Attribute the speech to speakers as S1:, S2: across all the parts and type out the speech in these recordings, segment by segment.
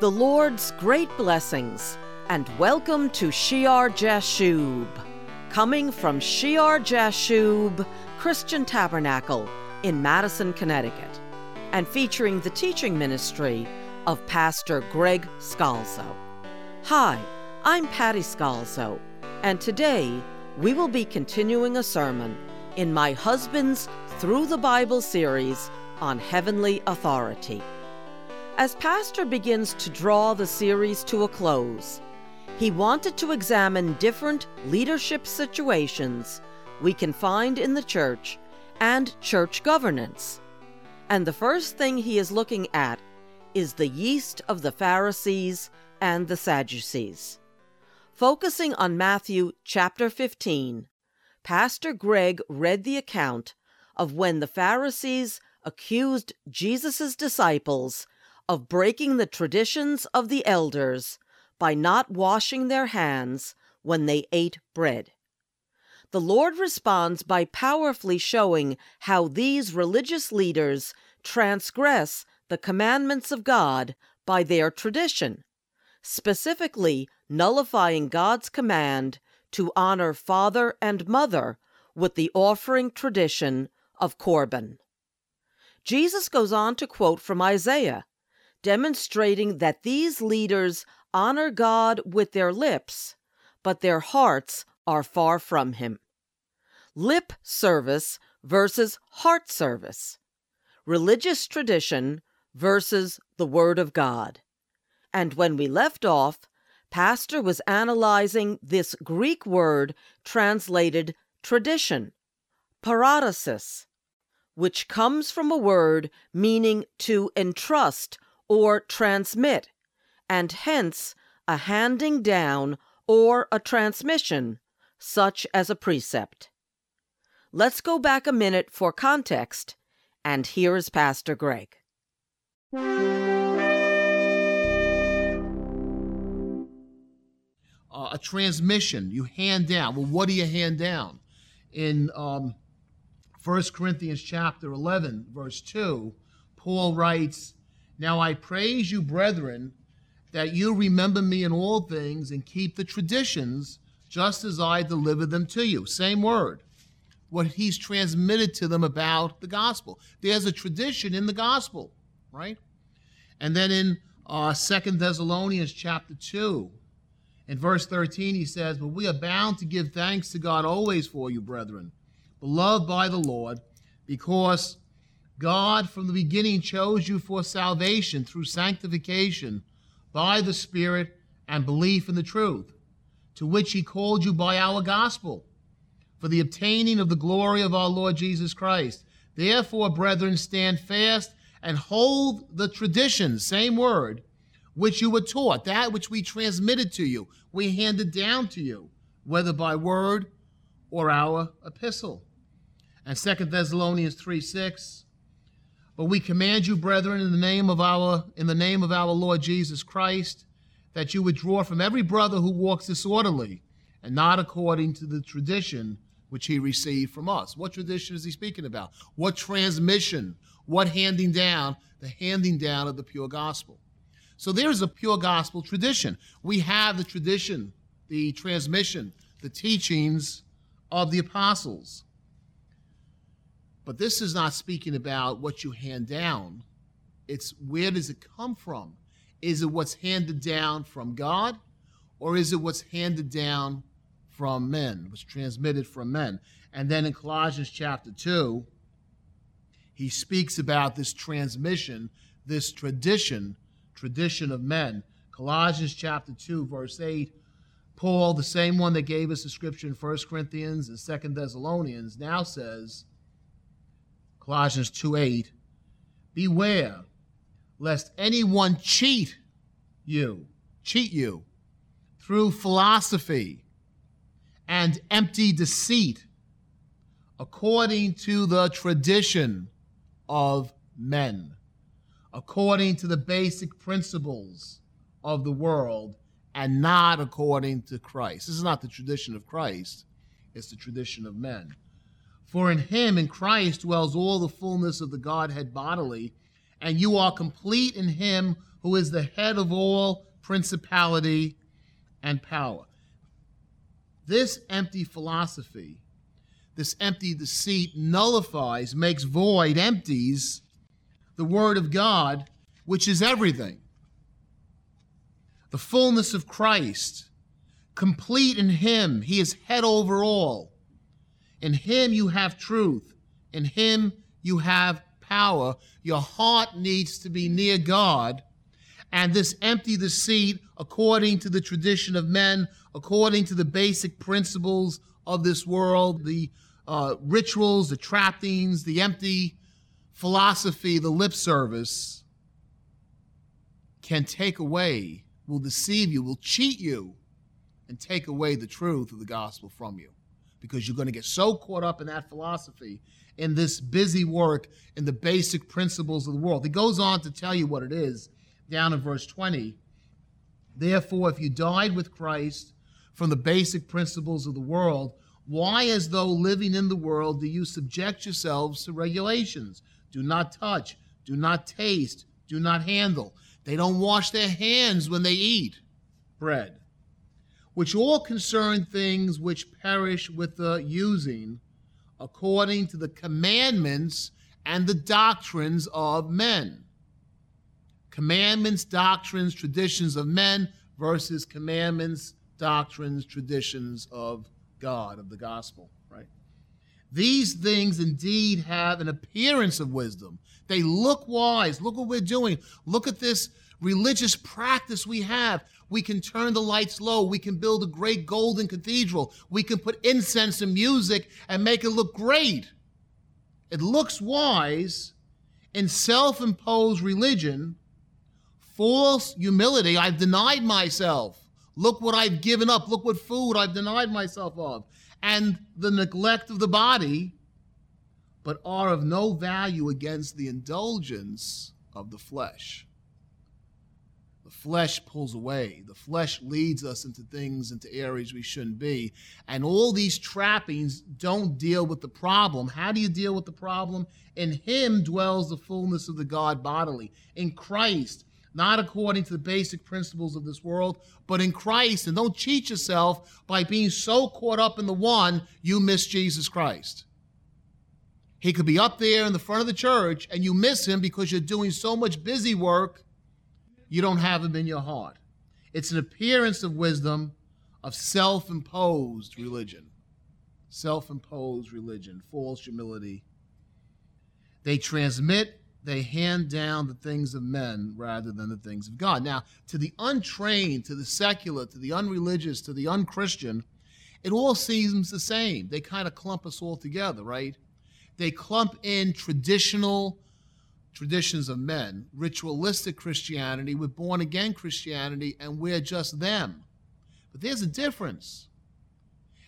S1: The Lord's great blessings, and welcome to Shear Jashub, coming from Shear Jashub Christian Tabernacle in Madison, Connecticut, and featuring the teaching ministry of Pastor Greg Scalzo. Hi, I'm Patty Scalzo, and today we will be continuing a sermon in my husband's Through the Bible series on heavenly authority. As Pastor begins to draw the series to a close, he wanted to examine different leadership situations we can find in the church and church governance. And the first thing he is looking at is the yeast of the Pharisees and the Sadducees. Focusing on Matthew chapter 15, Pastor Greg read the account of when the Pharisees accused Jesus' disciples of breaking the traditions of the elders by not washing their hands when they ate bread. The Lord responds by powerfully showing how these religious leaders transgress the commandments of God by their tradition, specifically nullifying God's command to honor father and mother with the offering tradition of Corban. Jesus goes on to quote from Isaiah demonstrating that these leaders honor God with their lips, but their hearts are far from Him. Lip service versus heart service. Religious tradition versus the Word of God. And when we left off, Pastor was analyzing this Greek word translated tradition, paradosis, which comes from a word meaning to entrust or transmit, and hence a handing down or a transmission, such as a precept. Let's go back a minute for context, and here is Pastor Greg.
S2: Uh, a transmission you hand down. Well, what do you hand down? In um, 1 Corinthians chapter 11, verse 2, Paul writes, now I praise you, brethren, that you remember me in all things and keep the traditions just as I delivered them to you. Same word. What he's transmitted to them about the gospel. There's a tradition in the gospel, right? And then in uh, 2 Thessalonians chapter 2, in verse 13, he says, But we are bound to give thanks to God always for you, brethren, beloved by the Lord, because God from the beginning chose you for salvation through sanctification by the Spirit and belief in the truth, to which He called you by our gospel, for the obtaining of the glory of our Lord Jesus Christ. Therefore, brethren, stand fast and hold the traditions, same word, which you were taught, that which we transmitted to you, we handed down to you, whether by word or our epistle. And 2 Thessalonians 3 6 but we command you, brethren, in the name of our in the name of our Lord Jesus Christ, that you withdraw from every brother who walks disorderly and not according to the tradition which he received from us. What tradition is he speaking about? What transmission? What handing down? The handing down of the pure gospel. So there's a pure gospel tradition. We have the tradition, the transmission, the teachings of the apostles. But this is not speaking about what you hand down. It's where does it come from? Is it what's handed down from God or is it what's handed down from men, what's transmitted from men? And then in Colossians chapter 2, he speaks about this transmission, this tradition, tradition of men. Colossians chapter 2, verse 8, Paul, the same one that gave us the scripture in 1 Corinthians and 2 Thessalonians, now says, Colossians 2 8. Beware lest anyone cheat you, cheat you through philosophy and empty deceit, according to the tradition of men, according to the basic principles of the world, and not according to Christ. This is not the tradition of Christ, it's the tradition of men. For in him, in Christ, dwells all the fullness of the Godhead bodily, and you are complete in him who is the head of all principality and power. This empty philosophy, this empty deceit nullifies, makes void, empties the Word of God, which is everything. The fullness of Christ, complete in Him, He is head over all. In Him you have truth, in Him you have power. Your heart needs to be near God. And this empty deceit, according to the tradition of men, according to the basic principles of this world, the uh, rituals, the trappings, the empty philosophy, the lip service, can take away, will deceive you, will cheat you, and take away the truth of the gospel from you. Because you're going to get so caught up in that philosophy in this busy work in the basic principles of the world. He goes on to tell you what it is down in verse 20. Therefore, if you died with Christ from the basic principles of the world, why, as though living in the world, do you subject yourselves to regulations? Do not touch, do not taste, do not handle. They don't wash their hands when they eat bread, which all concern things which perish with the using according to the commandments and the doctrines of men. Commandments, doctrines, traditions of men versus commandments, doctrines, traditions of God, of the gospel, right? These things indeed have an appearance of wisdom. They look wise. Look what we're doing. Look at this religious practice we have. We can turn the lights low. We can build a great golden cathedral. We can put incense and music and make it look great. It looks wise in self imposed religion, false humility. I've denied myself. Look what I've given up. Look what food I've denied myself of. And the neglect of the body, but are of no value against the indulgence of the flesh. The flesh pulls away. The flesh leads us into things, into areas we shouldn't be. And all these trappings don't deal with the problem. How do you deal with the problem? In Him dwells the fullness of the God bodily. In Christ, not according to the basic principles of this world, but in Christ. And don't cheat yourself by being so caught up in the one, you miss Jesus Christ. He could be up there in the front of the church and you miss him because you're doing so much busy work you don't have them in your heart. It's an appearance of wisdom of self imposed religion. Self imposed religion, false humility. They transmit, they hand down the things of men rather than the things of God. Now, to the untrained, to the secular, to the unreligious, to the unchristian, it all seems the same. They kind of clump us all together, right? They clump in traditional traditions of men, ritualistic Christianity with born again Christianity, and we're just them. But there's a difference.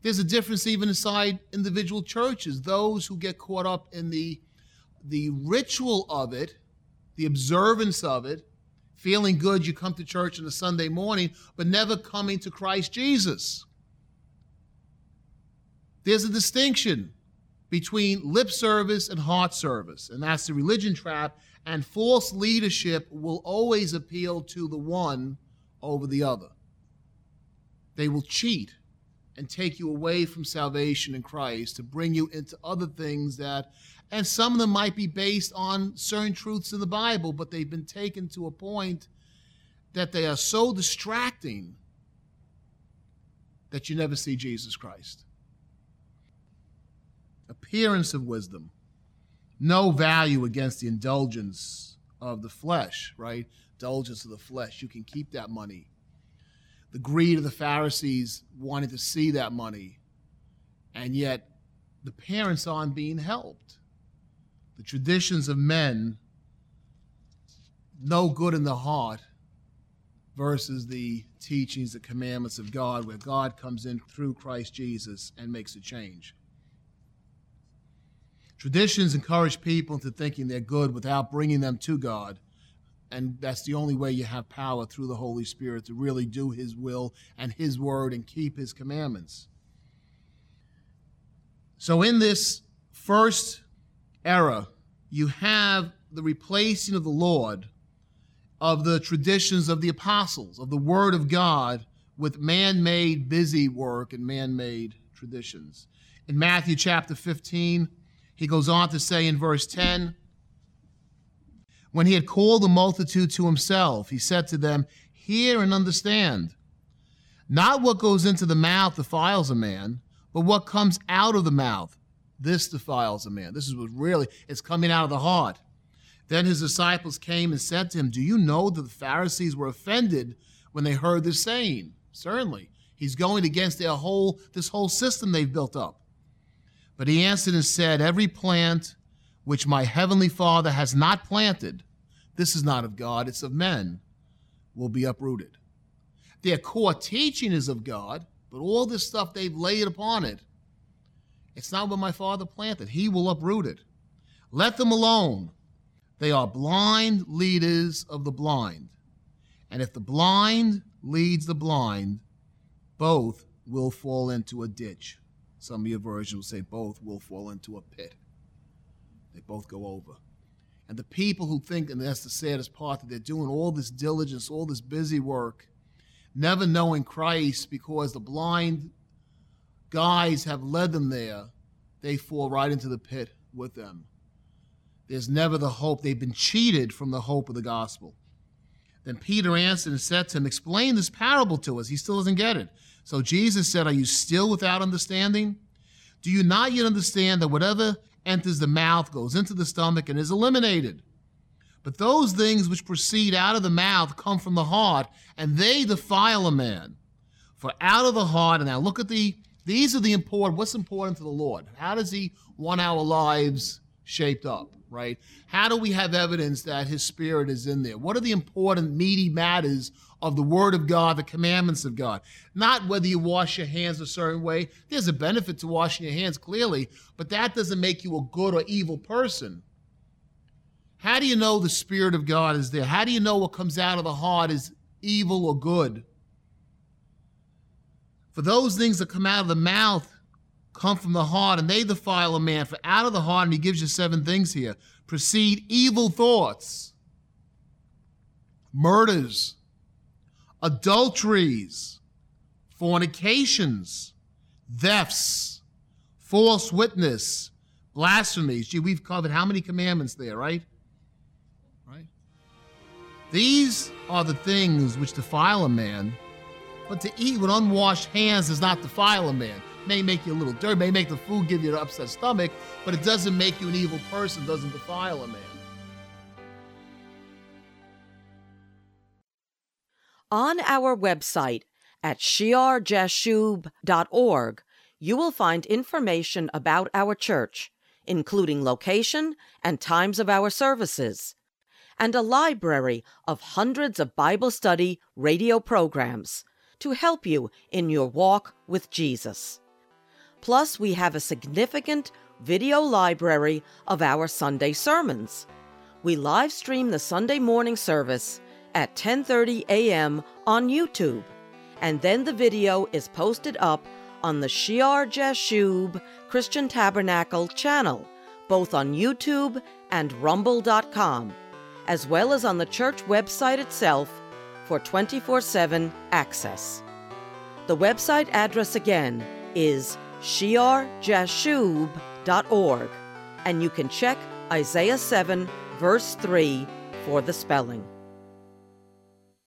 S2: There's a difference even inside individual churches. Those who get caught up in the, the ritual of it, the observance of it, feeling good you come to church on a Sunday morning, but never coming to Christ Jesus. There's a distinction between lip service and heart service, and that's the religion trap. And false leadership will always appeal to the one over the other. They will cheat and take you away from salvation in Christ to bring you into other things that, and some of them might be based on certain truths in the Bible, but they've been taken to a point that they are so distracting that you never see Jesus Christ appearance of wisdom, no value against the indulgence of the flesh, right? Indulgence of the flesh. You can keep that money. The greed of the Pharisees wanted to see that money, and yet the parents aren't being helped. The traditions of men, no good in the heart, versus the teachings, the commandments of God, where God comes in through Christ Jesus and makes a change. Traditions encourage people into thinking they're good without bringing them to God. And that's the only way you have power through the Holy Spirit to really do His will and His word and keep His commandments. So, in this first era, you have the replacing of the Lord of the traditions of the apostles, of the Word of God, with man made busy work and man made traditions. In Matthew chapter 15, he goes on to say in verse 10 When he had called the multitude to himself, he said to them, Hear and understand. Not what goes into the mouth defiles a man, but what comes out of the mouth, this defiles a man. This is what really is coming out of the heart. Then his disciples came and said to him, Do you know that the Pharisees were offended when they heard this saying? Certainly. He's going against their whole this whole system they've built up. But he answered and said, Every plant which my heavenly Father has not planted, this is not of God, it's of men, will be uprooted. Their core teaching is of God, but all this stuff they've laid upon it, it's not what my Father planted. He will uproot it. Let them alone. They are blind leaders of the blind. And if the blind leads the blind, both will fall into a ditch. Some of your versions will say both will fall into a pit. They both go over. And the people who think, and that's the saddest part, that they're doing all this diligence, all this busy work, never knowing Christ because the blind guys have led them there, they fall right into the pit with them. There's never the hope. They've been cheated from the hope of the gospel. Then Peter answered and said to him, Explain this parable to us. He still doesn't get it. So Jesus said, Are you still without understanding? Do you not yet understand that whatever enters the mouth goes into the stomach and is eliminated? But those things which proceed out of the mouth come from the heart, and they defile a man. For out of the heart, and now look at the, these are the important, what's important to the Lord? How does He want our lives shaped up? Right? How do we have evidence that his spirit is in there? What are the important, meaty matters of the word of God, the commandments of God? Not whether you wash your hands a certain way. There's a benefit to washing your hands, clearly, but that doesn't make you a good or evil person. How do you know the spirit of God is there? How do you know what comes out of the heart is evil or good? For those things that come out of the mouth come from the heart and they defile a man. For out of the heart, and he gives you seven things here, proceed evil thoughts, murders, adulteries, fornications, thefts, false witness, blasphemies. Gee, we've covered how many commandments there, right? Right? These are the things which defile a man, but to eat with unwashed hands does not defile a man may make you a little dirty, may make the food give you an upset stomach, but it doesn't make you an evil person, doesn't defile a man.
S1: On our website at shearjashub.org, you will find information about our church, including location and times of our services, and a library of hundreds of Bible study radio programs to help you in your walk with Jesus. Plus, we have a significant video library of our Sunday sermons. We live stream the Sunday morning service at 10:30 a.m. on YouTube, and then the video is posted up on the Shear Jashub Christian Tabernacle channel, both on YouTube and rumble.com, as well as on the church website itself for 24/7 access. The website address again is shearjashub.org, and you can check Isaiah 7, verse 3 for the spelling.